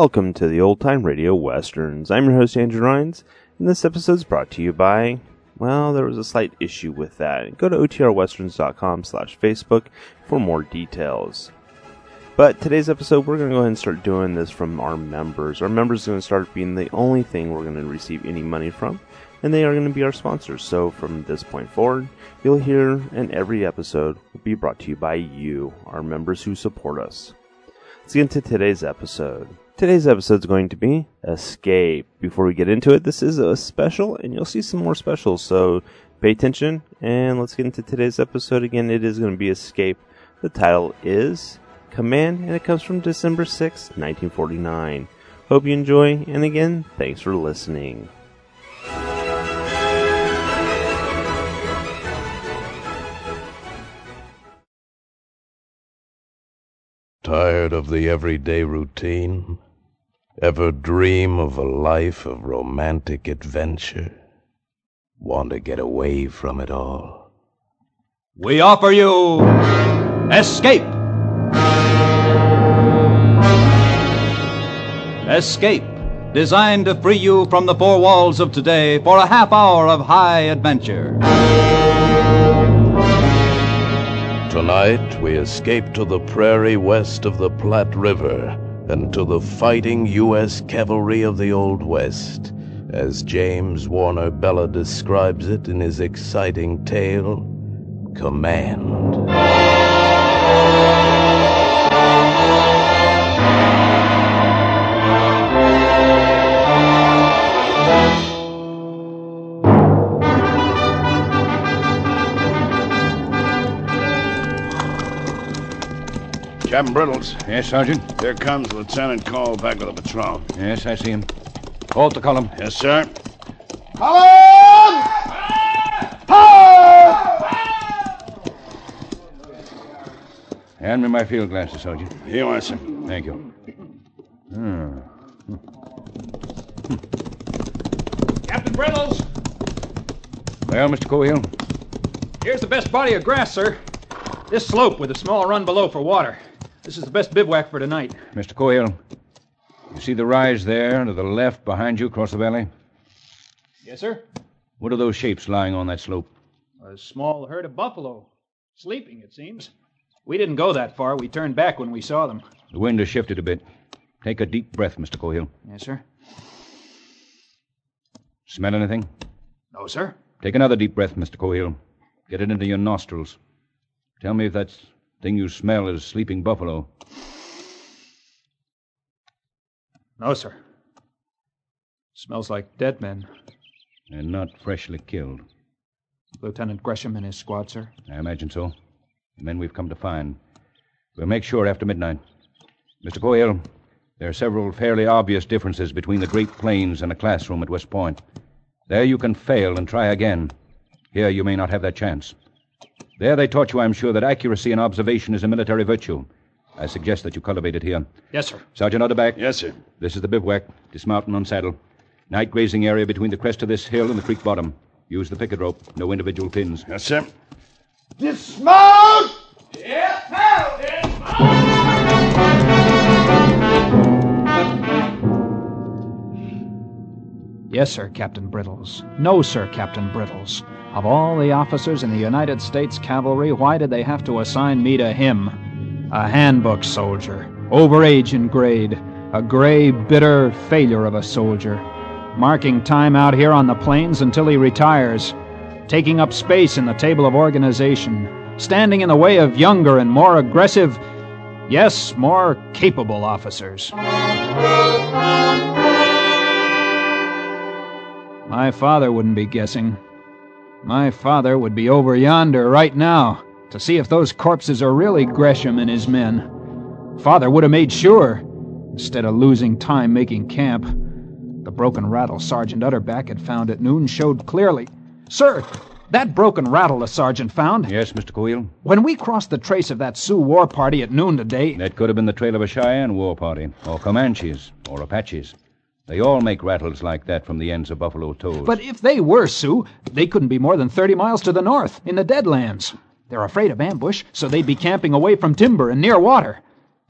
Welcome to the Old Time Radio Westerns. I'm your host, Andrew Rhynes, and this episode is brought to you by, well, there was a slight issue with that. Go to otrwesterns.com slash Facebook for more details. But today's episode, we're going to go ahead and start doing this from our members. Our members are going to start being the only thing we're going to receive any money from, and they are going to be our sponsors. So from this point forward, you'll hear in every episode will be brought to you by you, our members who support us. Let's get into today's episode. Today's episode is going to be Escape. Before we get into it, this is a special, and you'll see some more specials, so pay attention, and let's get into today's episode. Again, it is going to be Escape. The title is Command, and it comes from December 6, 1949. Hope you enjoy, and again, thanks for listening. Tired of the everyday routine? Ever dream of a life of romantic adventure? Want to get away from it all? We offer you Escape! Escape, designed to free you from the four walls of today for a half hour of high adventure. Tonight, we escape to the prairie west of the Platte River and to the fighting U.S. cavalry of the Old West, as James Warner Bellah describes it in his exciting tale, Command. Captain Brittles, Yes, Sergeant? here comes Lieutenant Cole back with a patrol. Yes, I see him. Call the column. Yes, sir. Hand me my field glasses, Sergeant. Here you are, sir. Thank you. Hmm. Captain Brittles, Well, Mr. Cohill, here's the best body of grass, sir. This slope with a small run below for water. This is the best bivouac for tonight. Mr. Cohill, you see the rise there to the left behind you across the valley? Yes, sir. What are those shapes lying on that slope? A small herd of buffalo. Sleeping, it seems. We didn't go that far. We turned back when we saw them. The wind has shifted a bit. Take a deep breath, Mr. Cohill. Yes, sir. Smell anything? No, sir. Take another deep breath, Mr. Cohill. Get it into your nostrils. Tell me if that thing you smell is sleeping buffalo. No, sir. Smells like dead men. And not freshly killed. Lieutenant Gresham and his squad, sir. I imagine so. The men we've come to find. We'll make sure after midnight. Mr. Cohill, there are several fairly obvious differences between the Great Plains and a classroom at West Point. There you can fail and try again. Here you may not have that chance. There they taught you, I'm sure, that accuracy in observation is a military virtue. I suggest that you cultivate it here. Yes, sir. Sergeant Utterback. Yes, sir. This is the bivouac. Dismount and unsaddle. Night grazing area between the crest of this hill and the creek bottom. Use the picket rope. No individual pins. Yes, sir. Dismount. Yes, sir, Captain Brittles. No, sir, Captain Brittles. Of all the officers in the United States Cavalry, why did they have to assign me to him? A handbook soldier, over age and grade, a gray, bitter failure of a soldier, marking time out here on the plains until he retires, taking up space in the table of organization, standing in the way of younger and more aggressive, yes, more capable officers. My father wouldn't be guessing. My father would be over yonder right now to see if those corpses are really Gresham and his men. Father would have made sure, instead of losing time making camp. The broken rattle Sergeant Utterback had found at noon showed clearly. Sir, that broken rattle the sergeant found. Yes, Mr. Cohill? When we crossed the trace of that Sioux war party at noon today. That could have been the trail of a Cheyenne war party, or Comanches, or Apaches. They all make rattles like that from the ends of buffalo toes. But if they were Sioux, they couldn't be more than 30 miles to the north, in the Deadlands. They're afraid of ambush, so they'd be camping away from timber and near water.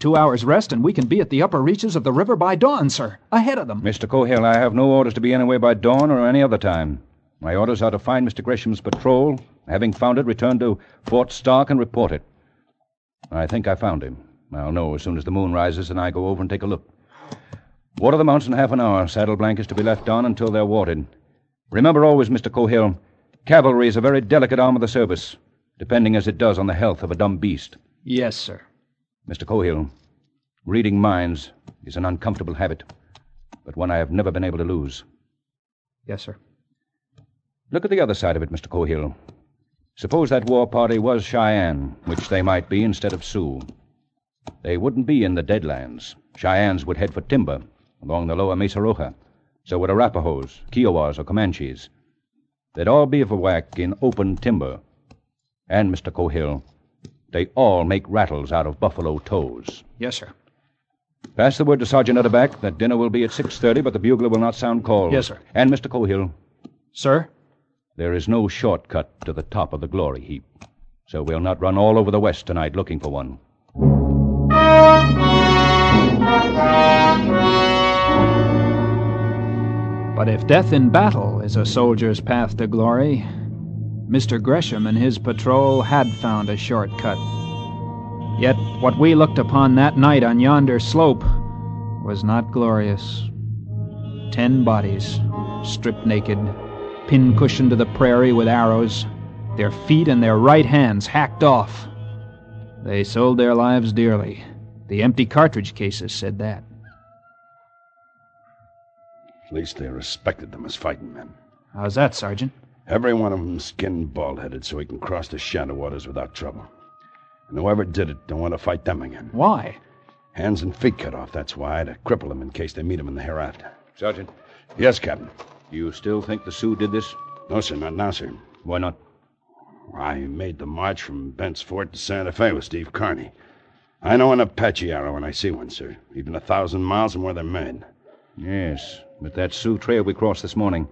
Two hours' rest, and we can be at the upper reaches of the river by dawn, sir. Ahead of them. Mr. Cohill, I have no orders to be anywhere by dawn or any other time. My orders are to find Mr. Gresham's patrol. Having found it, return to Fort Stark and report it. I think I found him. I'll know as soon as the moon rises and I go over and take a look. Water the mounts in half an hour. Saddle blankets to be left on until they're watered. Remember always, Mr. Cohill, cavalry is a very delicate arm of the service, depending as it does on the health of a dumb beast. Yes, sir. Mr. Cohill, reading minds is an uncomfortable habit, but one I have never been able to lose. Yes, sir. Look at the other side of it, Mr. Cohill. Suppose that war party was Cheyenne, which they might be instead of Sioux. They wouldn't be in the Deadlands. Cheyennes would head for timber along the lower Mesa Roja. So would Arapahoes, Kiowas, or Comanches. They'd all be bivouac in open timber. And, Mr. Cohill, they all make rattles out of buffalo toes. Yes, sir. Pass the word to Sergeant Utterback that dinner will be at 6.30, but the bugler will not sound call. Yes, sir. And, Mr. Cohill, Sir? there is no shortcut to the top of the glory heap. So we'll not run all over the West tonight looking for one. But if death in battle is a soldier's path to glory, Mr. Gresham and his patrol had found a shortcut. Yet what we looked upon that night on yonder slope was not glorious. Ten bodies, stripped naked, pincushioned to the prairie with arrows, their feet and their right hands hacked off. They sold their lives dearly. The empty cartridge cases said that. At least they respected them as fighting men. How's that, Sergeant? Every one of them skinned bald headed so he can cross the shadow waters without trouble. And whoever did it don't want to fight them again. Why? Hands and feet cut off, that's why, to cripple them in case they meet him in the hereafter. Sergeant, Yes, Captain. Do you still think the Sioux did this? No, sir, not now, sir. Why not? I made the march from Bent's Fort to Santa Fe with Steve Kearny. I know an Apache arrow when I see one, sir. Even a thousand miles from where they're made. Yes, but that Sioux trail we crossed this morning.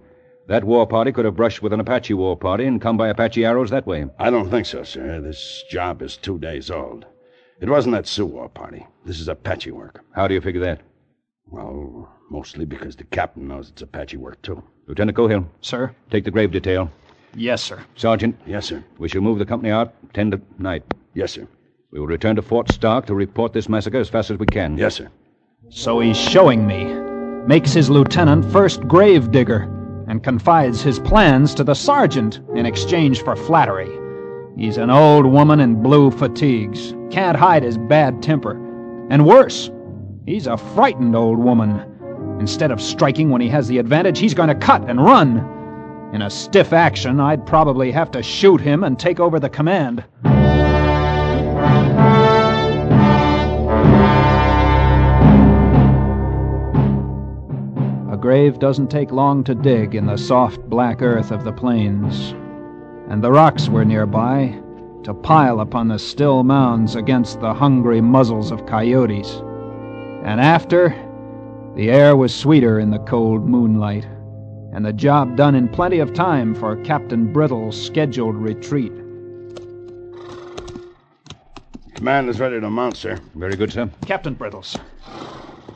That war party could have brushed with an Apache war party and come by Apache arrows that way. I don't think so, sir. This job is two days old. It wasn't that Sioux war party. This is Apache work. How do you figure that? Well, mostly because the captain knows it's Apache work, too. Lieutenant Cohill, Sir? take the grave detail. Yes, sir. Sergeant, Yes, sir. we shall move the company out 10 to night. Yes, sir. We will return to Fort Stark to report this massacre as fast as we can. Yes, sir. So he's showing me. Makes his lieutenant first grave digger and confides his plans to the sergeant in exchange for flattery. He's an old woman in blue fatigues, can't hide his bad temper. And worse, he's a frightened old woman. Instead of striking when he has the advantage, he's going to cut and run. In a stiff action, I'd probably have to shoot him and take over the command. Grave doesn't take long to dig in the soft black earth of the plains, and the rocks were nearby to pile upon the still mounds against the hungry muzzles of coyotes. And after, the air was sweeter in the cold moonlight, and the job done in plenty of time for Captain Brittle's scheduled retreat. Command is ready to mount, sir. Very good, sir. Captain Brittles,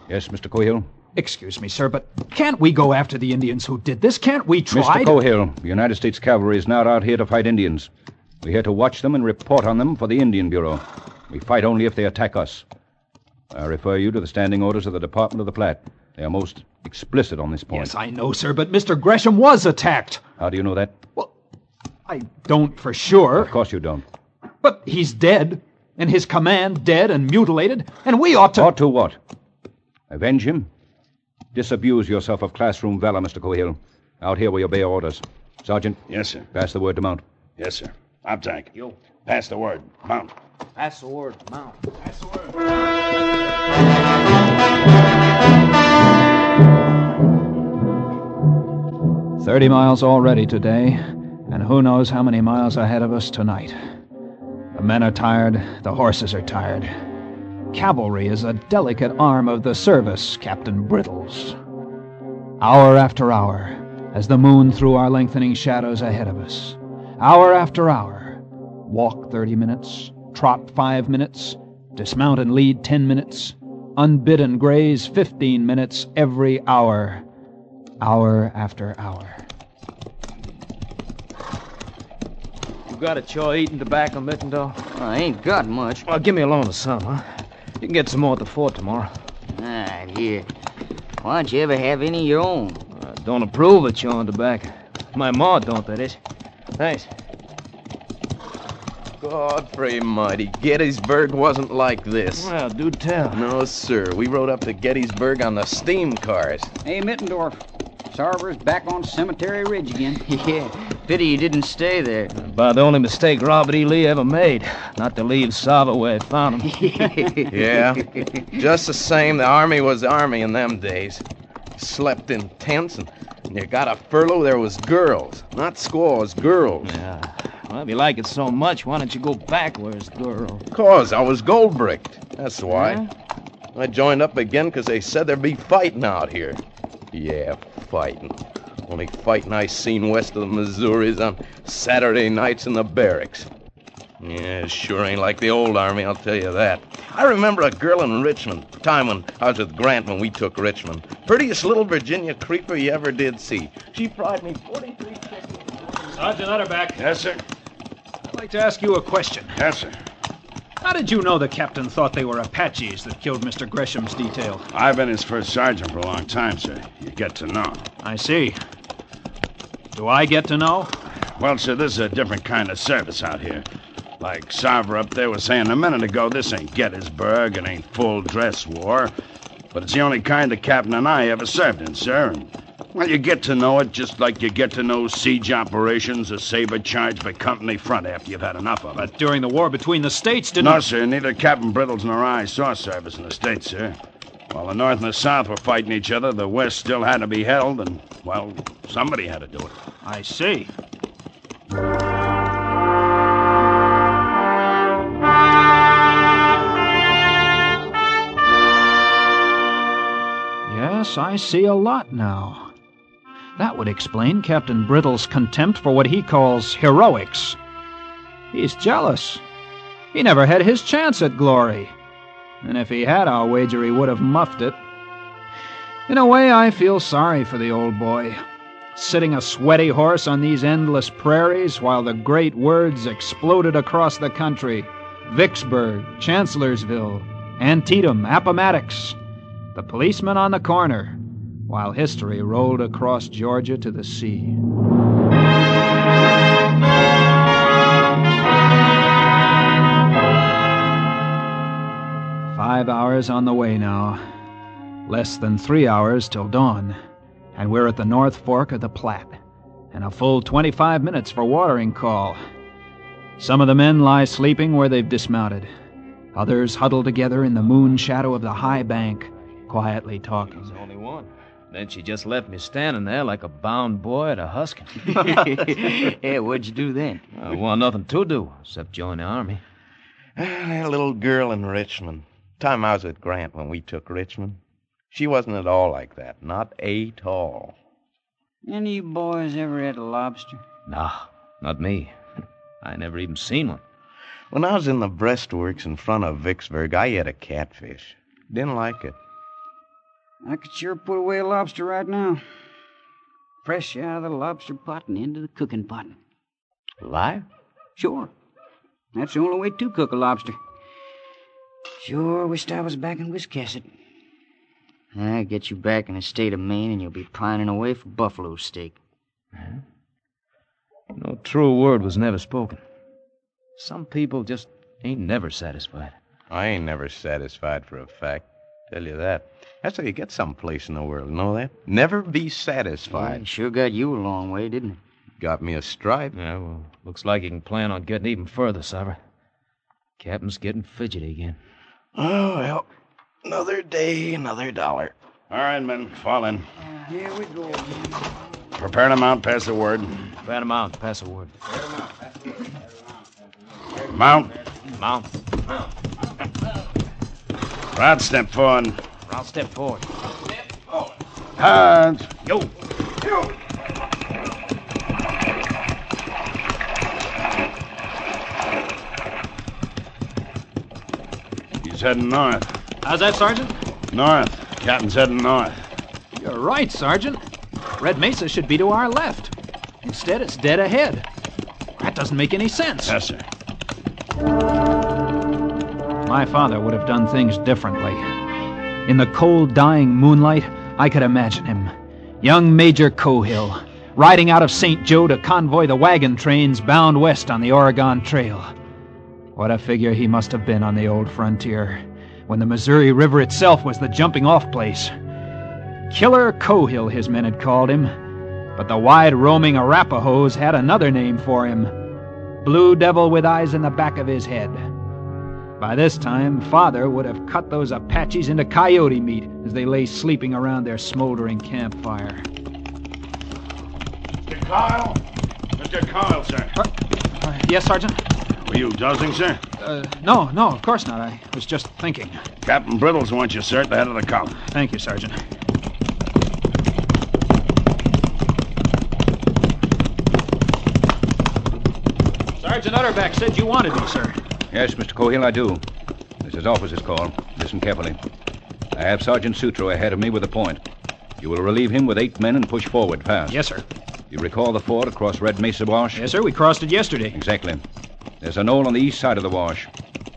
Yes, Mr. Cohill? Excuse me, sir, but can't we go after the Indians who did this? Can't we try? Mr. Cohill, the United States Cavalry is not out here to fight Indians. We're here to watch them and report on them for the Indian Bureau. We fight only if they attack us. I refer you to the standing orders of the Department of the Platte. They are most explicit on this point. Yes, I know, sir, but Mr. Gresham was attacked. How do you know that? Well, I don't for sure, Of course you don't. but he's dead, and his command dead and mutilated, and we ought to. Ought to what? Avenge him? Disabuse yourself of classroom valor, Mr. Cohill. Out here we obey orders. Sergeant, Yes, sir. pass the word to mount. Yes, sir. Uptank. You. Pass the word. Mount. Pass the word. Mount. Pass the word, mount. Thirty miles already today, and who knows how many miles ahead of us tonight. The men are tired, the horses are tired. Cavalry is a delicate arm of the service, Captain Brittles. Hour after hour, as the moon threw our lengthening shadows ahead of us. Hour after hour. Walk 30 minutes, trot 5 minutes, Dismount and lead 10 minutes. Unbidden graze 15 minutes every hour. Hour after hour. You got a chaw eating tobacco, Mittendorf? I ain't got much. Well, give me a loan of some, huh? You can get some more at the fort tomorrow. Ah, here. Why don't you ever have any of your own? I don't approve of chewing tobacco. My ma don't, that is. Thanks. Godfrey mighty, Gettysburg wasn't like this. Well, do tell. No, sir. We rode up to Gettysburg on the steam cars. Hey, Mittendorf. Sarver's back on Cemetery Ridge again. yeah, pity you didn't stay there. About the only mistake Robert E. Lee ever made, not to leave Sarver where he found him. Yeah. Just the same, the army was the army in them days. Slept in tents, and when you got a furlough, there was girls. Not squaws, girls. yeah. Well, if you like it so much, why don't you go back where it's girl? Cause I was gold bricked. That's why. I joined up again because they said there'd be fighting out here. Yeah, fighting. Only fighting I seen west of the Missouris on Saturday nights in the barracks. Yeah, sure ain't like the old army, I'll tell you that. I remember a girl in Richmond, time when I was with Grant when we took Richmond. Prettiest little Virginia creeper you ever did see. She fried me 43 chickens. Sergeant Utterback, Yes, sir. I'd like to ask you a question. Yes, sir. How did you know the captain thought they were Apaches that killed Mr. Gresham's detail? I've been his first sergeant for a long time, sir. You get to know. I see. Do I get to know? Well, sir, this is a different kind of service out here. Like Sarver up there was saying a minute ago, this ain't Gettysburg, it ain't full dress war. But it's the only kind the captain and I ever served in, sir. And, well, you get to know it just like you get to know siege operations, a saber charge by company front after you've had enough of it. But during the war between the states, didn't No, sir, neither Captain Brittles nor I saw service in the States, sir. While the North and the South were fighting each other, the West still had to be held, and, well, somebody had to do it. I see. Yes, I see a lot now. That would explain Captain Brittle's contempt for what he calls heroics. He's jealous. He never had his chance at glory. And if he had, I'll wager he would have muffed it. In a way, I feel sorry for the old boy sitting a sweaty horse on these endless prairies while the great words exploded across the country Vicksburg, Chancellorsville, Antietam, Appomattox, the policeman on the corner, while history rolled across Georgia to the sea. Five hours on the way now. Less than three hours till dawn and we're at the North Fork of the Platte, and a full 25 minutes for watering call. Some of the men lie sleeping where they've dismounted. Others huddle together in the moon shadow of the high bank, quietly talking. There's only one. Then she just left me standing there like a bound boy at a husking. yeah, what'd you do then? I want nothing to do except join the army. That little girl in Richmond. Time I was with Grant when we took Richmond. She wasn't at all like that. Not a all. Any boys ever had a lobster? Nah, not me. I never even seen one. When I was in the breastworks in front of Vicksburg, I ate a catfish. Didn't like it. I could sure put away a lobster right now. Fresh out of the lobster pot and into the cooking pot. Live? Sure. That's the only way to cook a lobster. Sure wished I was back in Wiscasset. I get you back in the state of Maine and you'll be pining away for buffalo steak. Huh? No true word was never spoken. Some people just ain't never satisfied. I ain't never satisfied for a fact. Tell you that. That's how you get someplace in the world. Know that? Never be satisfied. it sure got you a long way, didn't it? Got me a stripe. Yeah, well, looks like you can plan on getting even further, Sarver. Captain's getting fidgety again. Oh, well. Another day, another dollar. All right, men, fall in. Here we go. Prepare to mount, pass the word. Fan him out. Pass the word. Mount. Mount. Rod, step forward. I'll step forward. Hands. Yo! You Captain's heading north. How's that, Sergeant? North. Captain's heading north. You're right, Sergeant. Red Mesa should be to our left. Instead, it's dead ahead. That doesn't make any sense. Yes, sir. My father would have done things differently. In the cold, dying moonlight, I could imagine him. Young Major Cohill, riding out of St. Joe to convoy the wagon trains bound west on the Oregon Trail. What a figure he must have been on the old frontier, when the Missouri River itself was the jumping off place. Killer Cohill, his men had called him, but the wide roaming Arapahoes had another name for him Blue Devil with eyes in the back of his head. By this time, Father would have cut those Apaches into coyote meat as they lay sleeping around their smoldering campfire. Mr. Cohill? Mr. Cohill, sir. Uh, yes, Sergeant? Were you dozing, sir? Uh, no, no, of course not. I was just thinking. Captain Brittles wants you, sir, at the head of the column. Thank you, Sergeant. Sergeant Utterback said you wanted me, sir. Yes, Mr. Cohill, I do. This is officer's call. Listen carefully. I have Sergeant Sutro ahead of me with a point. You will relieve him with eight men and push forward fast. Yes, sir. You recall the ford across Red Mesa Wash? Yes, sir. We crossed it yesterday. Exactly. There's a knoll on the east side of the wash.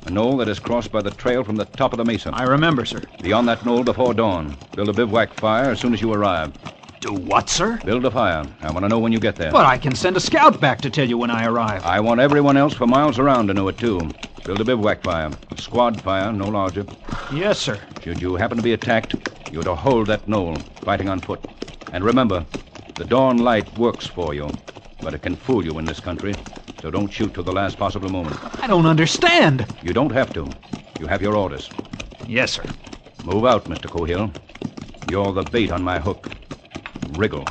A knoll that is crossed by the trail from the top of the mesa. I remember, sir. Be on that knoll before dawn. Build a bivouac fire as soon as you arrive. Do what, sir? Build a fire. I want to know when you get there. But I can send a scout back to tell you when I arrive. I want everyone else for miles around to know it, too. Build a bivouac fire. A squad fire, no larger. Yes, sir. Should you happen to be attacked, you're to hold that knoll, fighting on foot. And remember, the dawn light works for you, but it can fool you in this country. So don't shoot till the last possible moment. I don't understand. You don't have to. You have your orders. Yes, sir. Move out, Mr. Cohill. You're the bait on my hook. Wriggle.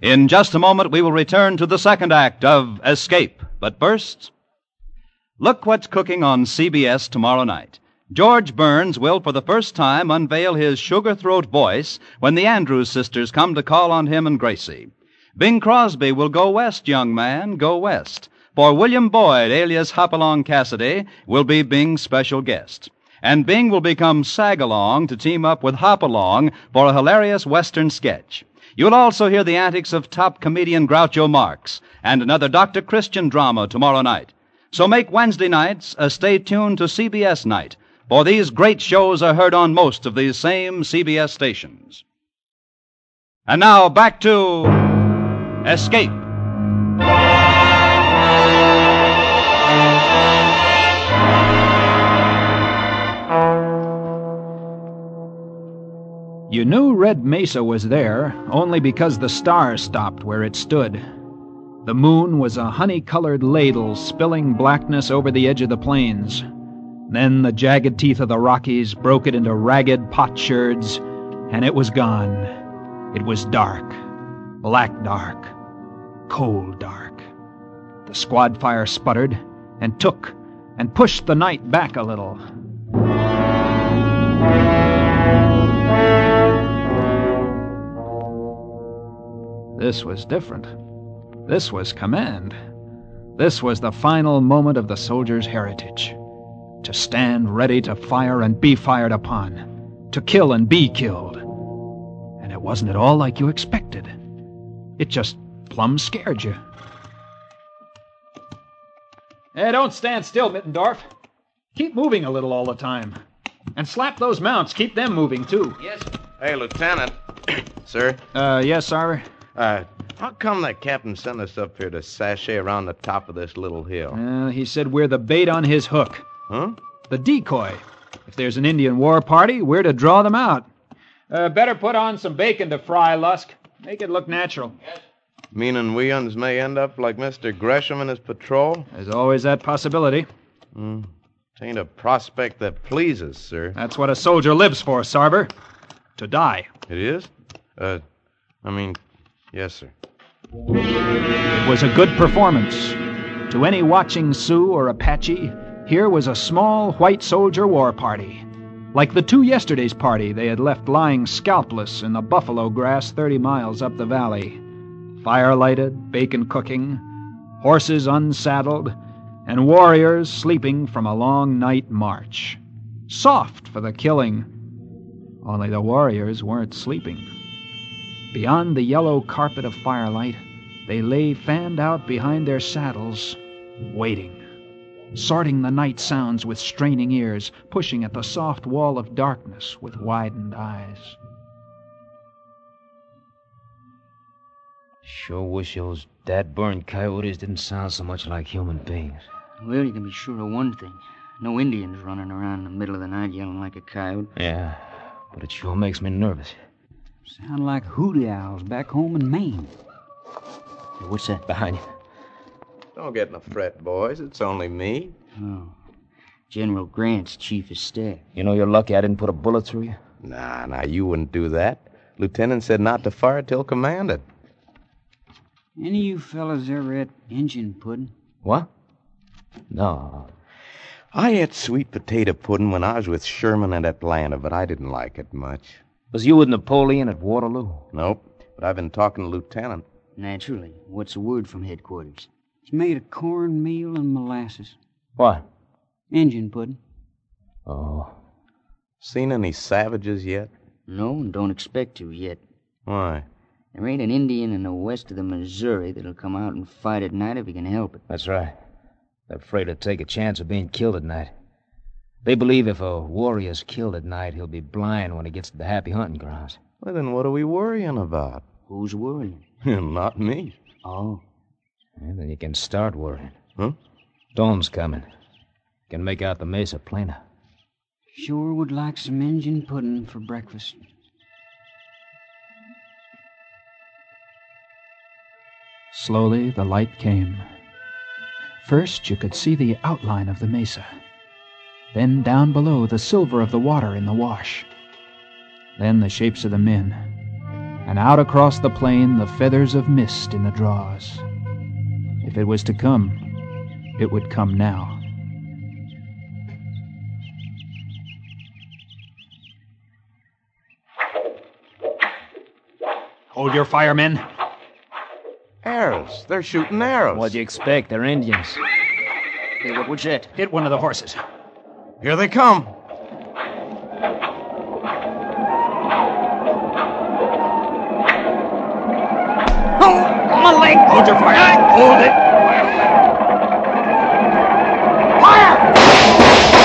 In just a moment, we will return to the second act of Escape. But first, look what's cooking on CBS tomorrow night. George Burns will, for the first time, unveil his sugar throat voice when the Andrews sisters come to call on him and Gracie. Bing Crosby will go west, young man, go west. For William Boyd, alias Hopalong Cassidy, will be Bing's special guest. And Bing will become Sagalong to team up with Hopalong for a hilarious Western sketch. You'll also hear the antics of top comedian Groucho Marx and another Dr. Christian drama tomorrow night. So make Wednesday nights a stay tuned to CBS night, for these great shows are heard on most of these same CBS stations. And now back to Escape. You knew Red Mesa was there only because the stars stopped where it stood. The moon was a honey colored ladle spilling blackness over the edge of the plains. Then the jagged teeth of the Rockies broke it into ragged potsherds, and it was gone. It was dark, black dark, cold dark. The squad fire sputtered and took and pushed the night back a little. This was different. This was command. This was the final moment of the soldier's heritage. To stand ready to fire and be fired upon. To kill and be killed. And it wasn't at all like you expected. It just plumb scared you. Hey, don't stand still, Mittendorf. Keep moving a little all the time. And slap those mounts. Keep them moving, too. Yes. Hey, Lieutenant. Sir? Uh, yes, Sarver? Uh, how come that captain sent us up here to sashay around the top of this little hill? Uh, he said we're the bait on his hook. Huh? The decoy. If there's an Indian war party, we're to draw them out. Uh, better put on some bacon to fry, Lusk. Make it look natural. Yes. Meaning we uns may end up like Mr. Gresham and his patrol? There's always that possibility. Hmm. Tain't a prospect that pleases, sir. That's what a soldier lives for, Sarver. To die. It is? Uh, I mean, yes, sir. It was a good performance. To any watching Sioux or Apache, here was a small white soldier war party. Like the two yesterday's party they had left lying scalpless in the buffalo grass 30 miles up the valley. Fire lighted, bacon cooking, horses unsaddled, and warriors sleeping from a long night march. Soft for the killing, only the warriors weren't sleeping. Beyond the yellow carpet of firelight, they lay fanned out behind their saddles, waiting, sorting the night sounds with straining ears, pushing at the soft wall of darkness with widened eyes. Sure wish those dad-burned coyotes didn't sound so much like human beings. Well, you can be sure of one thing. No Indians running around in the middle of the night yelling like a coyote. Yeah, but it sure makes me nervous. Sound like hooty owls back home in Maine. Hey, what's that? Behind you. Don't get in a fret, boys. It's only me. Oh. General Grant's chief of staff. You know you're lucky I didn't put a bullet through you? Nah, nah, you wouldn't do that. Lieutenant said not to fire till commanded. Any of you fellas ever ate Injun pudding? What? No. I ate sweet potato pudding when I was with Sherman at Atlanta, but I didn't like it much. Was you with Napoleon at Waterloo? Nope, but I've been talking to Lieutenant. Naturally. What's the word from headquarters? It's made of cornmeal and molasses. What? Injun pudding. Oh. Seen any savages yet? No, and don't expect to yet. Why? There ain't an Indian in the west of the Missouri that'll come out and fight at night if he can help it. That's right. They're afraid to take a chance of being killed at night. They believe if a warrior's killed at night, he'll be blind when he gets to the happy hunting grounds. Well, then what are we worrying about? Who's worrying? Not me. Oh. And then you can start worrying. Huh? Dawn's coming. Can make out the mesa plainer. Sure would like some Injun pudding for breakfast. Slowly the light came. First you could see the outline of the mesa. Then down below the silver of the water in the wash. Then the shapes of the men. And out across the plain the feathers of mist in the draws. If it was to come, it would come now. Hold your fire, men. Arrows. They're shooting arrows. What'd you expect? They're Indians. Hey, what, what's that? Hit one of the horses. Here they come. Oh, my leg! Hold your fire. Hold it. Fire!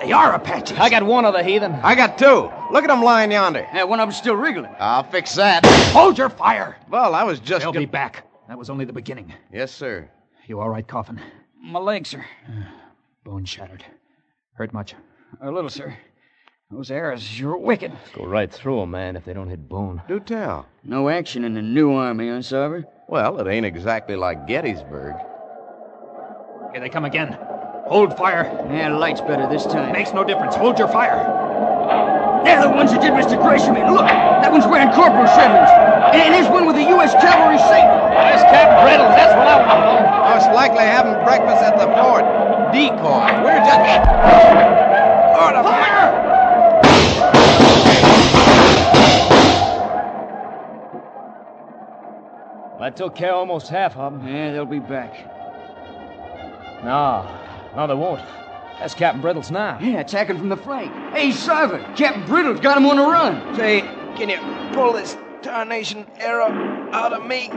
They are Apaches. I got one of the heathen. I got two. Look at them lying yonder. Yeah, one of them's still wriggling. I'll fix that. Hold your fire. Well, I was just. They'll go- be back. That was only the beginning. Yes, sir. You all right, Coffin? My leg, sir. Uh, bone shattered. Hurt much? A little, sir. Those arrows you're wicked. Go right through 'em, man, if they don't hit bone. Do tell. No action in the new army, huh, Sarver? Well, it ain't exactly like Gettysburg. Here they come again. Hold fire. Yeah, light's better this time. Makes no difference. Hold your fire. They're the ones that did Mr. Gresham in. Look, that one's wearing corporal shamans. And there's one with the U.S. Cavalry safe. There's Captain Brittle. That's what I want to know. Most likely having breakfast at the fort. Decoy. We're just. Order fire! I took care of almost half of them. Yeah, they'll be back. No, no, they won't. That's Captain Brittle's now. Yeah, attacking from the flank. Hey, Sarver, Captain Brittle's got him on the run. Say, can you pull this tarnation arrow out of me?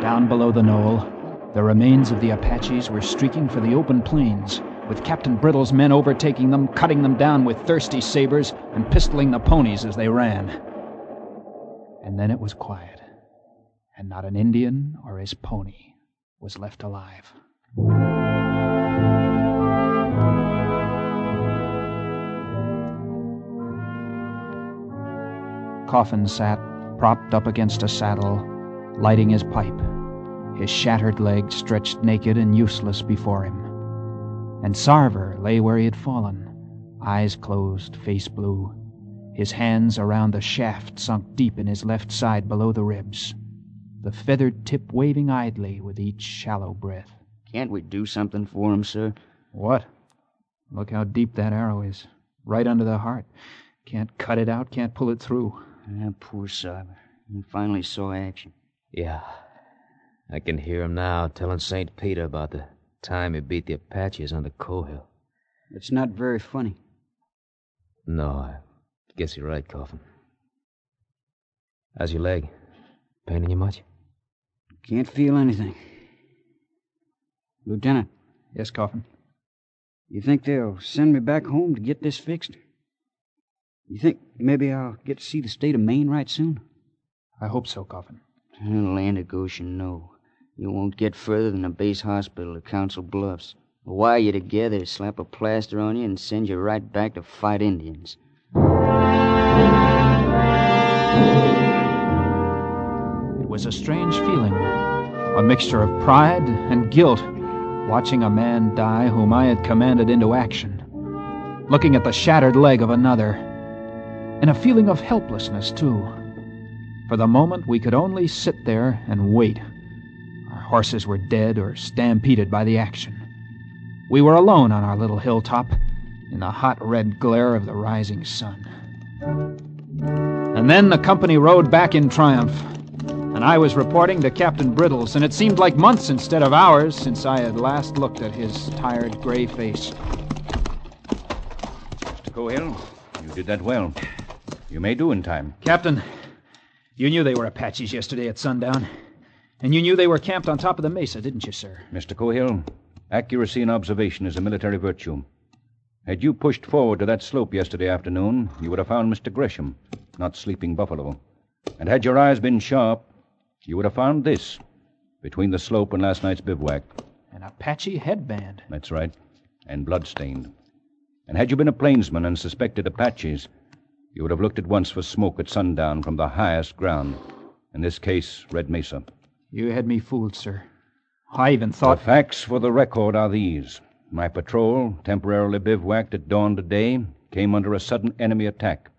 Down below the knoll, the remains of the Apaches were streaking for the open plains, with Captain Brittle's men overtaking them, cutting them down with thirsty sabers, and pistoling the ponies as they ran. And then it was quiet, and not an Indian or his pony was left alive. Coffin sat, propped up against a saddle, lighting his pipe, his shattered leg stretched naked and useless before him. And Sarver lay where he had fallen, eyes closed, face blue, his hands around the shaft sunk deep in his left side below the ribs, the feathered tip waving idly with each shallow breath. Can't we do something for him, sir? What? Look how deep that arrow is. Right under the heart. Can't cut it out, can't pull it through. Ah, poor Sarver. He finally saw action. Yeah. I can hear him now telling St. Peter about the time he beat the Apaches under Cohill. It's not very funny. No, I guess you're right, Coffin. How's your leg? Paining you much? Can't feel anything. Lieutenant, Yes, Coffin. you think they'll send me back home to get this fixed? You think maybe I'll get to see the state of Maine right soon? I hope so, Coffin. Land of Goshen, no. You won't get further than a base hospital at Council Bluffs. They'll wire you together, slap a plaster on you, and send you right back to fight Indians. It was a strange feeling, a mixture of pride and guilt, watching a man die whom I had commanded into action, looking at the shattered leg of another, and a feeling of helplessness, too. For the moment, we could only sit there and wait. Our horses were dead or stampeded by the action. We were alone on our little hilltop in the hot red glare of the rising sun. And then the company rode back in triumph, and I was reporting to Captain Brittles, and it seemed like months instead of hours since I had last looked at his tired gray face. Mr. Cohill, you did that well. You may do in time. Captain, you knew they were Apaches yesterday at sundown. And you knew they were camped on top of the mesa, didn't you, sir? Mr. Cohill, accuracy in observation is a military virtue. Had you pushed forward to that slope yesterday afternoon, you would have found Mr. Gresham, not Sleeping Buffalo. And had your eyes been sharp, you would have found this between the slope and last night's bivouac. An Apache headband. That's right. And bloodstained. And had you been a plainsman and suspected Apaches, you would have looked at once for smoke at sundown from the highest ground. In this case, Red Mesa. You had me fooled, sir. I even thought. The facts for the record are these. My patrol, temporarily bivouacked at dawn today, came under a sudden enemy attack.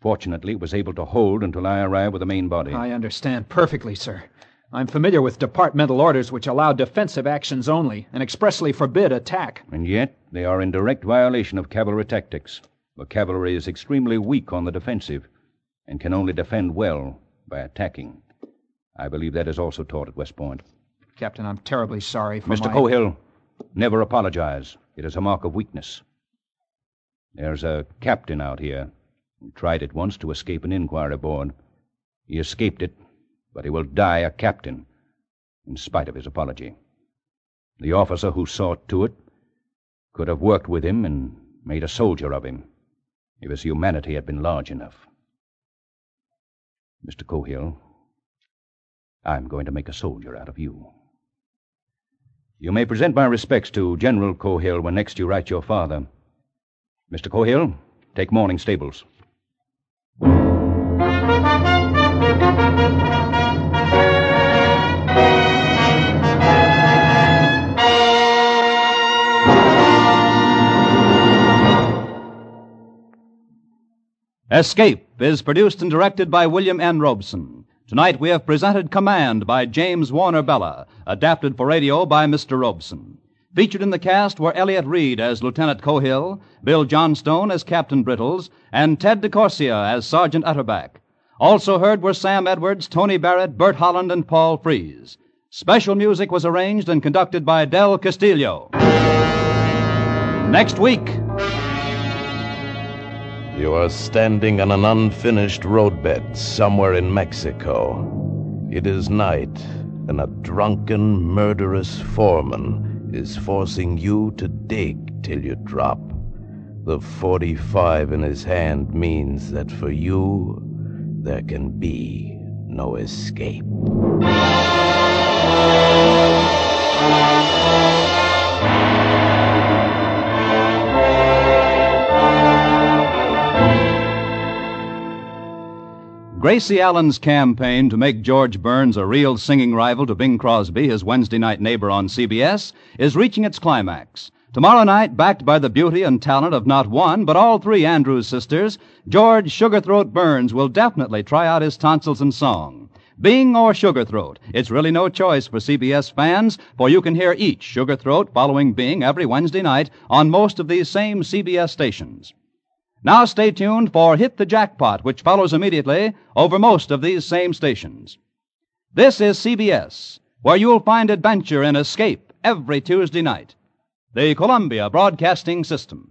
Fortunately, it was able to hold until I arrived with the main body. I understand perfectly, sir. I'm familiar with departmental orders which allow defensive actions only and expressly forbid attack. And yet, they are in direct violation of cavalry tactics. The cavalry is extremely weak on the defensive and can only defend well by attacking. I believe that is also taught at West Point. Captain, I'm terribly sorry for Mr. my... Cohill, never apologize. It is a mark of weakness. There's a captain out here who tried it once to escape an inquiry board. He escaped it, but he will die a captain, in spite of his apology. The officer who saw to it could have worked with him and made a soldier of him if his humanity had been large enough. Mr. Cohill, I'm going to make a soldier out of you. You may present my respects to General Cohill when next you write your father. Mr. Cohill, take morning stables. Escape is produced and directed by William N. Robson. Tonight we have presented Command by James Warner Bellah, adapted for radio by Mr. Robson. Featured in the cast were Elliott Reid as Lieutenant Cohill, Bill Johnstone as Captain Brittles, and Ted de Corsia as Sergeant Utterback. Also heard were Sam Edwards, Tony Barrett, Bert Holland, and Paul Frees. Special music was arranged and conducted by Del Castillo. Next week. You are standing on an unfinished roadbed somewhere in Mexico. It is night, and a drunken, murderous foreman is forcing you to dig till you drop. The 45 in his hand means that for you, there can be no escape. Gracie Allen's campaign to make George Burns a real singing rival to Bing Crosby, his Wednesday night neighbor on CBS, is reaching its climax. Tomorrow night, backed by the beauty and talent of not one, but all three Andrews sisters, George Sugarthroat Burns will definitely try out his tonsils in song. Bing or Sugarthroat, it's really no choice for CBS fans, for you can hear each Sugarthroat following Bing every Wednesday night on most of these same CBS stations. Now stay tuned for Hit the Jackpot, which follows immediately over most of these same stations. This is CBS, where you'll find adventure and escape every Tuesday night. The Columbia Broadcasting System.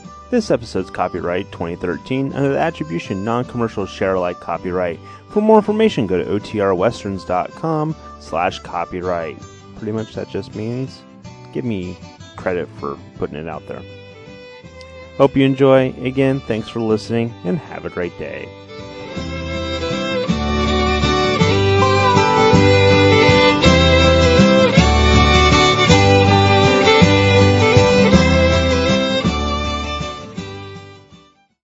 This episode's copyright 2013 under the attribution non-commercial share alike copyright. For more information, go to otrwesterns.com slash copyright. Pretty much that just means give me credit for putting it out there. Hope you enjoy. Again, thanks for listening and have a great day.